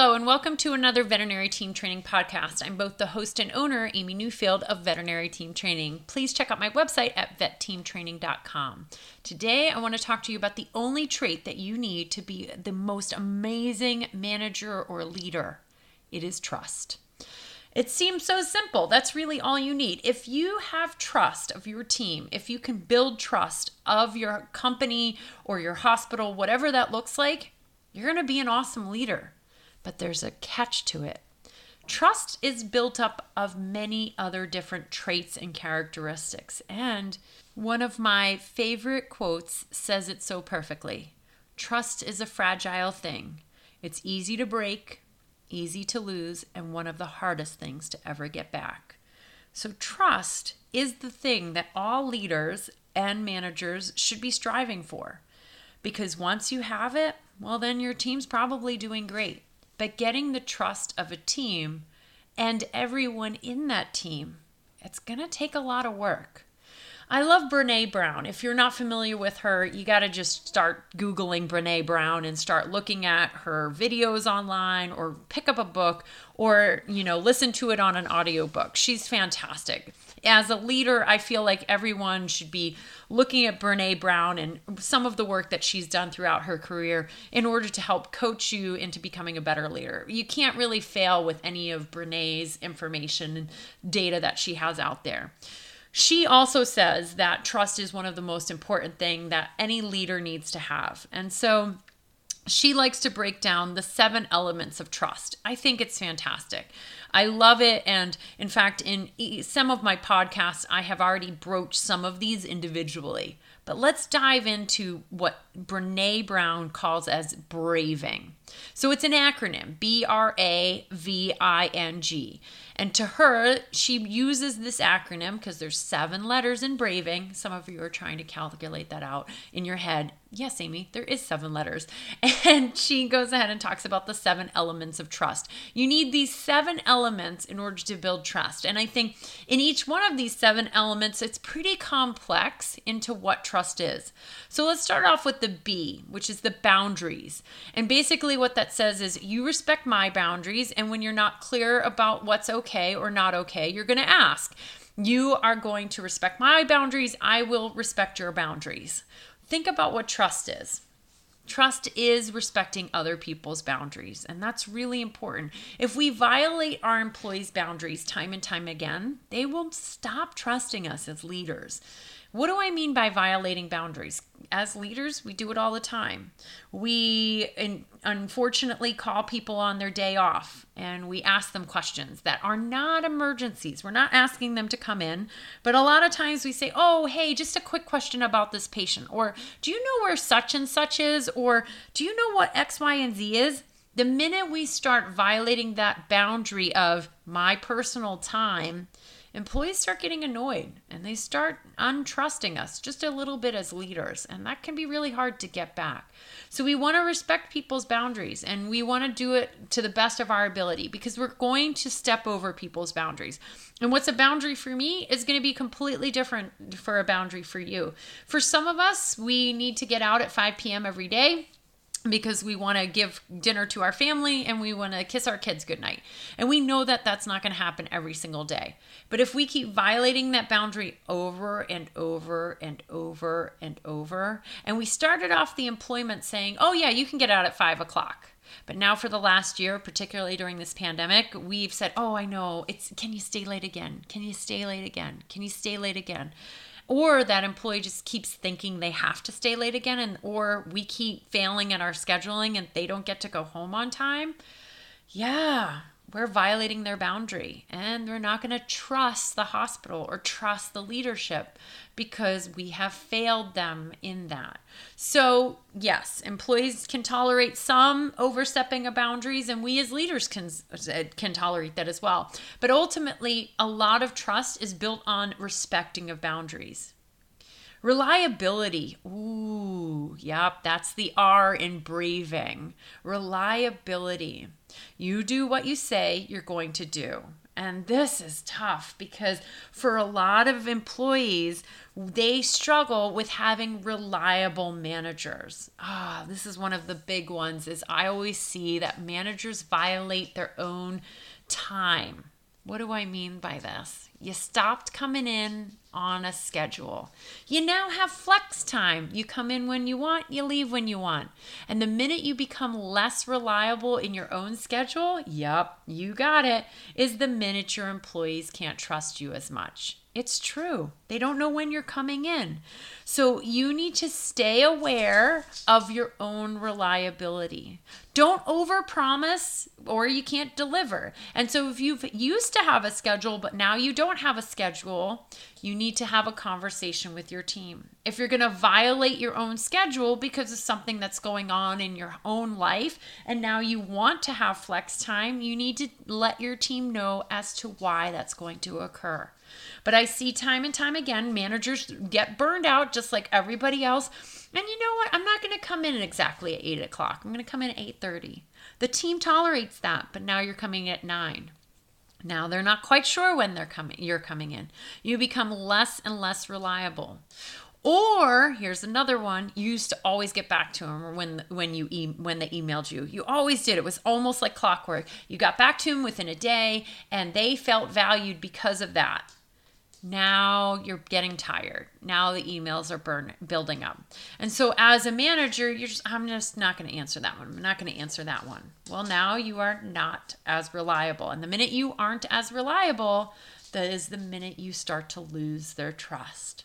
Hello, and welcome to another Veterinary Team Training podcast. I'm both the host and owner, Amy Newfield of Veterinary Team Training. Please check out my website at vetteamtraining.com. Today, I want to talk to you about the only trait that you need to be the most amazing manager or leader it is trust. It seems so simple. That's really all you need. If you have trust of your team, if you can build trust of your company or your hospital, whatever that looks like, you're going to be an awesome leader. But there's a catch to it. Trust is built up of many other different traits and characteristics. And one of my favorite quotes says it so perfectly Trust is a fragile thing. It's easy to break, easy to lose, and one of the hardest things to ever get back. So, trust is the thing that all leaders and managers should be striving for. Because once you have it, well, then your team's probably doing great. But getting the trust of a team and everyone in that team, it's going to take a lot of work. I love Brene Brown. If you're not familiar with her, you got to just start Googling Brene Brown and start looking at her videos online or pick up a book or, you know, listen to it on an audiobook. She's fantastic. As a leader, I feel like everyone should be looking at Brene Brown and some of the work that she's done throughout her career in order to help coach you into becoming a better leader. You can't really fail with any of Brene's information and data that she has out there. She also says that trust is one of the most important thing that any leader needs to have. And so she likes to break down the seven elements of trust. I think it's fantastic. I love it. And in fact, in some of my podcasts, I have already broached some of these individually. But let's dive into what Brene Brown calls as braving. So it's an acronym B R A V I N G. And to her, she uses this acronym because there's seven letters in braving. Some of you are trying to calculate that out in your head. Yes, Amy, there is seven letters. And she goes ahead and talks about the seven elements of trust. You need these seven elements in order to build trust. And I think in each one of these seven elements, it's pretty complex into what trust is. So let's start off with the B, which is the boundaries. And basically, what that says is you respect my boundaries. And when you're not clear about what's okay or not okay, you're going to ask. You are going to respect my boundaries. I will respect your boundaries. Think about what trust is. Trust is respecting other people's boundaries, and that's really important. If we violate our employees' boundaries time and time again, they will stop trusting us as leaders. What do I mean by violating boundaries? As leaders, we do it all the time. We unfortunately call people on their day off and we ask them questions that are not emergencies. We're not asking them to come in, but a lot of times we say, Oh, hey, just a quick question about this patient. Or do you know where such and such is? Or do you know what X, Y, and Z is? The minute we start violating that boundary of my personal time, employees start getting annoyed and they start untrusting us just a little bit as leaders. And that can be really hard to get back. So we want to respect people's boundaries and we want to do it to the best of our ability because we're going to step over people's boundaries. And what's a boundary for me is going to be completely different for a boundary for you. For some of us, we need to get out at 5 p.m. every day because we want to give dinner to our family and we want to kiss our kids goodnight. And we know that that's not going to happen every single day. But if we keep violating that boundary over and over and over and over, and we started off the employment saying, oh, yeah, you can get out at five o'clock. But now for the last year, particularly during this pandemic, we've said, "Oh, I know. It's can you stay late again? Can you stay late again? Can you stay late again?" Or that employee just keeps thinking they have to stay late again and or we keep failing at our scheduling and they don't get to go home on time. Yeah we're violating their boundary and we're not going to trust the hospital or trust the leadership because we have failed them in that. So, yes, employees can tolerate some overstepping of boundaries and we as leaders can can tolerate that as well. But ultimately, a lot of trust is built on respecting of boundaries. Reliability. Ooh, yep, that's the R in braving. Reliability. You do what you say you're going to do. And this is tough because for a lot of employees, they struggle with having reliable managers. Ah, this is one of the big ones is I always see that managers violate their own time. What do I mean by this? You stopped coming in on a schedule. You now have flex time. You come in when you want, you leave when you want. And the minute you become less reliable in your own schedule, yep, you got it, is the minute your employees can't trust you as much. It's true. They don't know when you're coming in. So you need to stay aware of your own reliability. Don't overpromise or you can't deliver. And so if you've used to have a schedule but now you don't have a schedule, you need to have a conversation with your team. If you're going to violate your own schedule because of something that's going on in your own life and now you want to have flex time, you need to let your team know as to why that's going to occur. But I see time and time again managers get burned out just like everybody else. And you know what? I'm not going to come in exactly at eight o'clock. I'm going to come in at eight thirty. The team tolerates that, but now you're coming at nine. Now they're not quite sure when they're coming. You're coming in. You become less and less reliable. Or here's another one: you used to always get back to them when when you e- when they emailed you. You always did. It was almost like clockwork. You got back to them within a day, and they felt valued because of that. Now you're getting tired. Now the emails are burn, building up. And so as a manager, you're just I'm just not going to answer that one. I'm not going to answer that one. Well, now you are not as reliable. And the minute you aren't as reliable, that is the minute you start to lose their trust.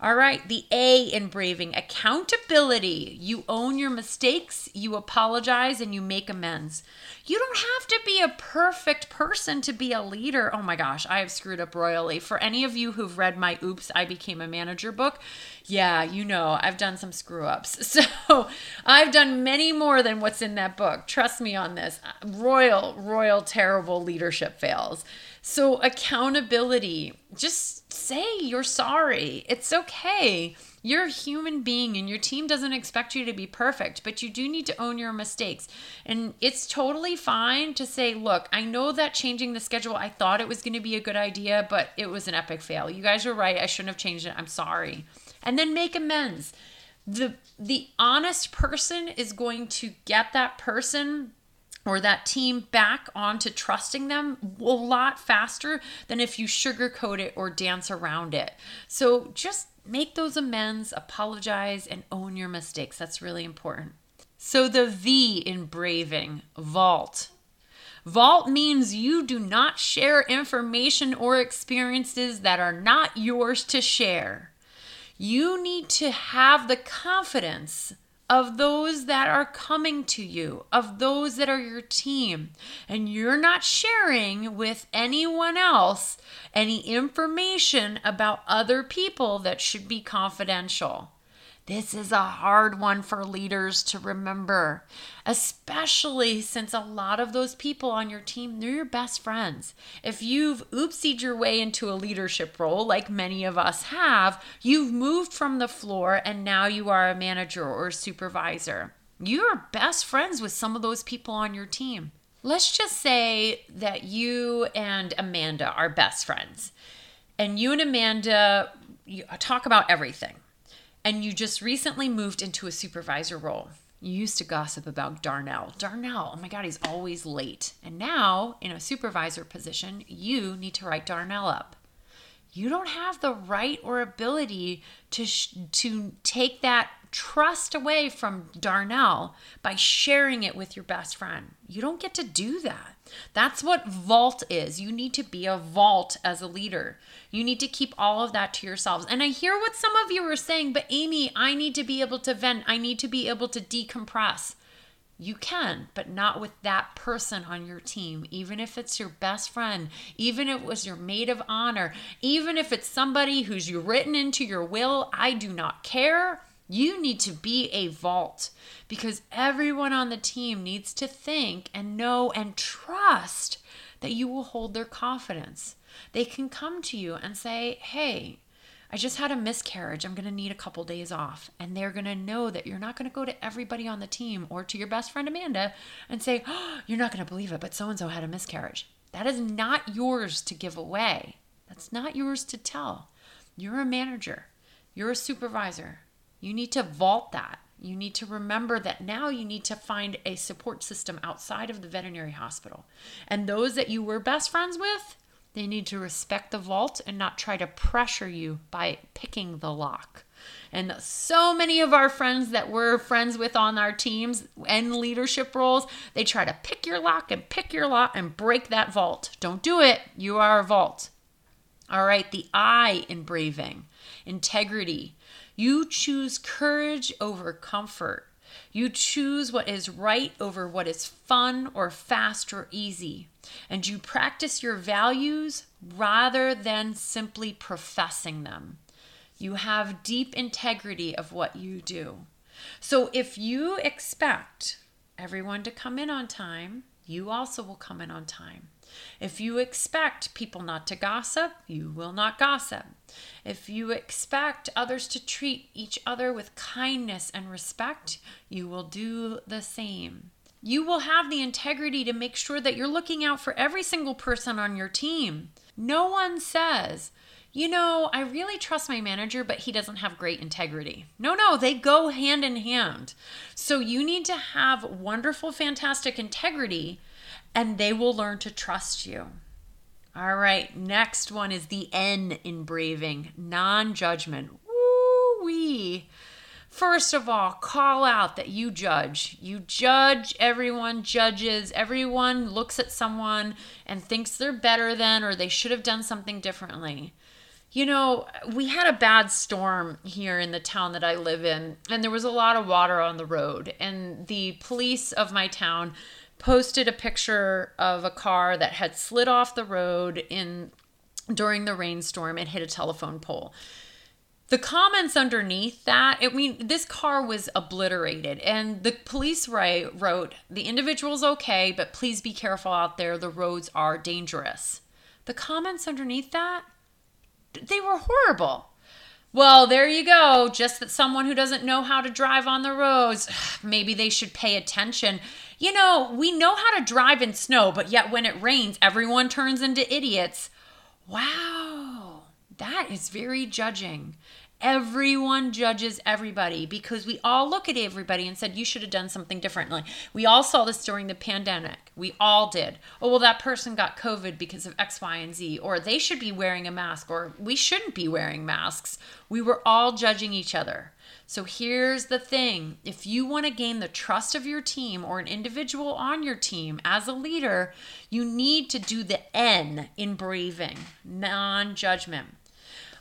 All right, the A in braving accountability. You own your mistakes, you apologize, and you make amends. You don't have to be a perfect person to be a leader. Oh my gosh, I have screwed up royally. For any of you who've read my Oops, I Became a Manager book, yeah, you know, I've done some screw ups. So I've done many more than what's in that book. Trust me on this. Royal, royal, terrible leadership fails. So, accountability, just say you're sorry. It's okay. You're a human being and your team doesn't expect you to be perfect, but you do need to own your mistakes. And it's totally fine to say, look, I know that changing the schedule, I thought it was going to be a good idea, but it was an epic fail. You guys are right. I shouldn't have changed it. I'm sorry. And then make amends. The the honest person is going to get that person or that team back onto trusting them a lot faster than if you sugarcoat it or dance around it. So just make those amends, apologize, and own your mistakes. That's really important. So the V in braving, vault. Vault means you do not share information or experiences that are not yours to share. You need to have the confidence of those that are coming to you, of those that are your team, and you're not sharing with anyone else any information about other people that should be confidential. This is a hard one for leaders to remember, especially since a lot of those people on your team, they're your best friends. If you've oopsied your way into a leadership role, like many of us have, you've moved from the floor and now you are a manager or supervisor. You're best friends with some of those people on your team. Let's just say that you and Amanda are best friends, and you and Amanda you talk about everything and you just recently moved into a supervisor role. You used to gossip about Darnell. Darnell, oh my God, he's always late. And now, in a supervisor position, you need to write Darnell up. You don't have the right or ability to sh- to take that trust away from Darnell by sharing it with your best friend. You don't get to do that. That's what vault is. You need to be a vault as a leader. You need to keep all of that to yourselves. And I hear what some of you are saying, but Amy, I need to be able to vent. I need to be able to decompress. You can, but not with that person on your team, even if it's your best friend, even if it was your maid of honor, even if it's somebody who's you written into your will. I do not care. You need to be a vault because everyone on the team needs to think and know and trust that you will hold their confidence. They can come to you and say, Hey, I just had a miscarriage. I'm going to need a couple days off. And they're going to know that you're not going to go to everybody on the team or to your best friend Amanda and say, oh, You're not going to believe it, but so and so had a miscarriage. That is not yours to give away. That's not yours to tell. You're a manager, you're a supervisor. You need to vault that. You need to remember that now you need to find a support system outside of the veterinary hospital. And those that you were best friends with, they need to respect the vault and not try to pressure you by picking the lock. And so many of our friends that we're friends with on our teams and leadership roles, they try to pick your lock and pick your lock and break that vault. Don't do it. You are a vault. All right, the I in braving, integrity. You choose courage over comfort. You choose what is right over what is fun or fast or easy. And you practice your values rather than simply professing them. You have deep integrity of what you do. So if you expect everyone to come in on time, you also will come in on time. If you expect people not to gossip, you will not gossip. If you expect others to treat each other with kindness and respect, you will do the same. You will have the integrity to make sure that you're looking out for every single person on your team. No one says, you know, I really trust my manager, but he doesn't have great integrity. No, no, they go hand in hand. So you need to have wonderful, fantastic integrity, and they will learn to trust you. All right, next one is the N in braving non judgment. Woo wee. First of all, call out that you judge. You judge, everyone judges, everyone looks at someone and thinks they're better than or they should have done something differently. You know, we had a bad storm here in the town that I live in, and there was a lot of water on the road. And the police of my town posted a picture of a car that had slid off the road in during the rainstorm and hit a telephone pole. The comments underneath that, I mean, this car was obliterated, and the police wrote, The individual's okay, but please be careful out there. The roads are dangerous. The comments underneath that, they were horrible. Well, there you go. Just that someone who doesn't know how to drive on the roads, maybe they should pay attention. You know, we know how to drive in snow, but yet when it rains, everyone turns into idiots. Wow, that is very judging. Everyone judges everybody because we all look at everybody and said, you should have done something differently. We all saw this during the pandemic. We all did. Oh, well, that person got COVID because of X, Y, and Z, or they should be wearing a mask, or we shouldn't be wearing masks. We were all judging each other. So here's the thing if you want to gain the trust of your team or an individual on your team as a leader, you need to do the N in braving, non judgment.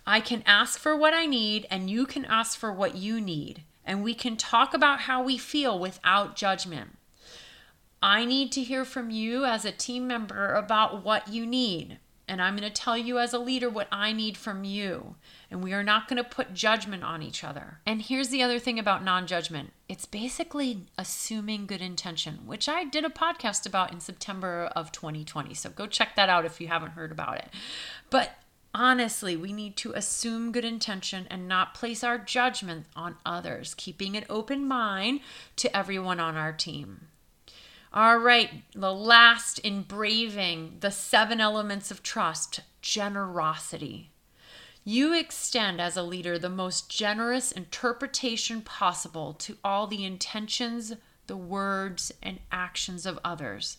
I can ask for what I need, and you can ask for what you need. And we can talk about how we feel without judgment. I need to hear from you as a team member about what you need. And I'm going to tell you as a leader what I need from you. And we are not going to put judgment on each other. And here's the other thing about non judgment it's basically assuming good intention, which I did a podcast about in September of 2020. So go check that out if you haven't heard about it. But Honestly, we need to assume good intention and not place our judgment on others, keeping an open mind to everyone on our team. All right, the last in braving the seven elements of trust generosity. You extend as a leader the most generous interpretation possible to all the intentions, the words, and actions of others.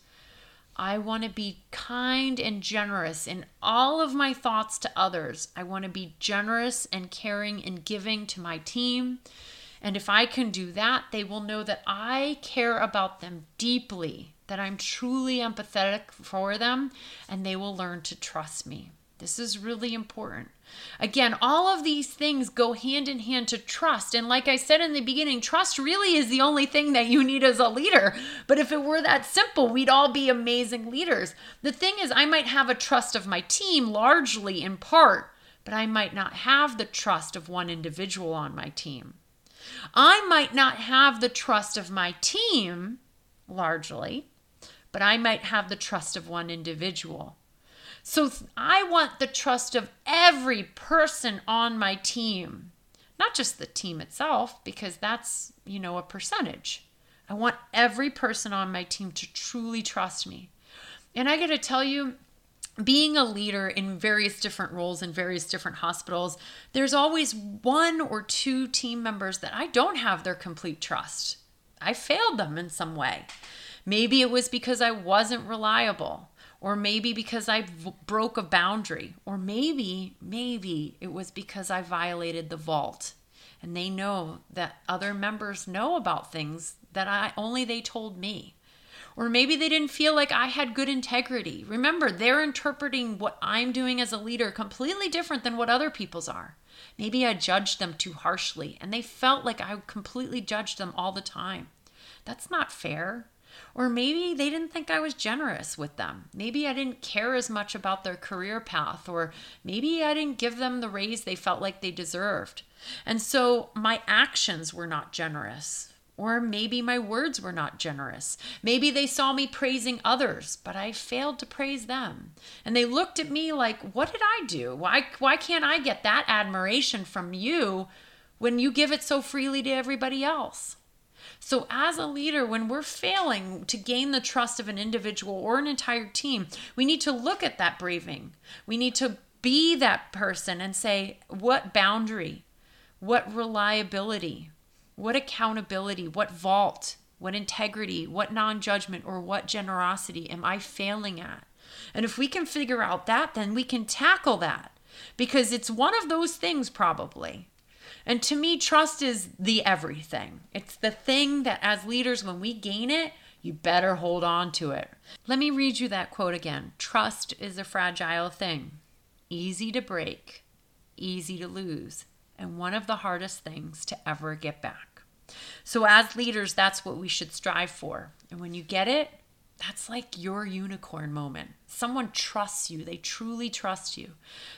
I want to be kind and generous in all of my thoughts to others. I want to be generous and caring and giving to my team. And if I can do that, they will know that I care about them deeply, that I'm truly empathetic for them, and they will learn to trust me. This is really important. Again, all of these things go hand in hand to trust. And like I said in the beginning, trust really is the only thing that you need as a leader. But if it were that simple, we'd all be amazing leaders. The thing is, I might have a trust of my team largely in part, but I might not have the trust of one individual on my team. I might not have the trust of my team largely, but I might have the trust of one individual. So I want the trust of every person on my team, not just the team itself, because that's, you know, a percentage. I want every person on my team to truly trust me. And I got to tell you, being a leader in various different roles in various different hospitals, there's always one or two team members that I don't have their complete trust. I failed them in some way. Maybe it was because I wasn't reliable, or maybe because I v- broke a boundary, or maybe, maybe it was because I violated the vault. And they know that other members know about things that I only they told me. Or maybe they didn't feel like I had good integrity. Remember, they're interpreting what I'm doing as a leader completely different than what other people's are. Maybe I judged them too harshly and they felt like I completely judged them all the time. That's not fair. Or maybe they didn't think I was generous with them. Maybe I didn't care as much about their career path, or maybe I didn't give them the raise they felt like they deserved. And so my actions were not generous. Or maybe my words were not generous. Maybe they saw me praising others, but I failed to praise them. And they looked at me like, What did I do? Why, why can't I get that admiration from you when you give it so freely to everybody else? So, as a leader, when we're failing to gain the trust of an individual or an entire team, we need to look at that braving. We need to be that person and say, What boundary? What reliability? What accountability? What vault? What integrity? What non judgment or what generosity am I failing at? And if we can figure out that, then we can tackle that because it's one of those things, probably. And to me, trust is the everything. It's the thing that, as leaders, when we gain it, you better hold on to it. Let me read you that quote again Trust is a fragile thing, easy to break, easy to lose, and one of the hardest things to ever get back. So, as leaders, that's what we should strive for. And when you get it, that's like your unicorn moment. Someone trusts you. They truly trust you.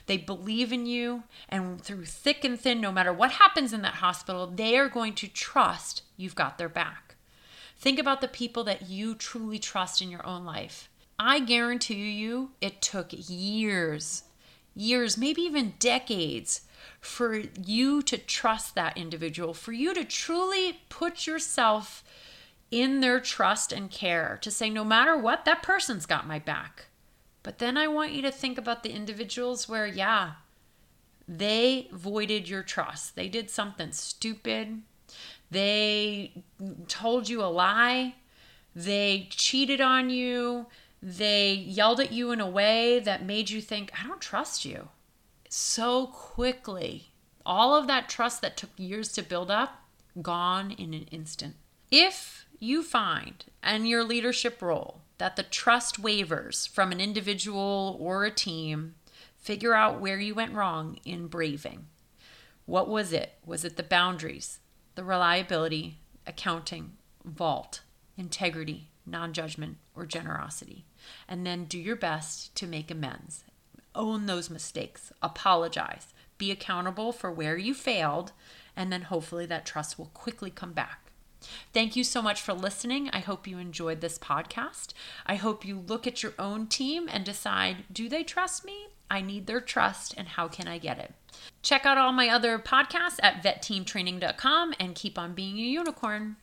They believe in you. And through thick and thin, no matter what happens in that hospital, they are going to trust you've got their back. Think about the people that you truly trust in your own life. I guarantee you it took years, years, maybe even decades for you to trust that individual, for you to truly put yourself in their trust and care, to say, no matter what, that person's got my back. But then I want you to think about the individuals where, yeah, they voided your trust. They did something stupid. They told you a lie. They cheated on you. They yelled at you in a way that made you think, I don't trust you so quickly. All of that trust that took years to build up, gone in an instant. If you find in your leadership role that the trust wavers from an individual or a team, figure out where you went wrong in braving. What was it? Was it the boundaries, the reliability, accounting, vault, integrity, non judgment, or generosity? And then do your best to make amends own those mistakes, apologize, be accountable for where you failed, and then hopefully that trust will quickly come back. Thank you so much for listening. I hope you enjoyed this podcast. I hope you look at your own team and decide do they trust me? I need their trust, and how can I get it? Check out all my other podcasts at vetteamtraining.com and keep on being a unicorn.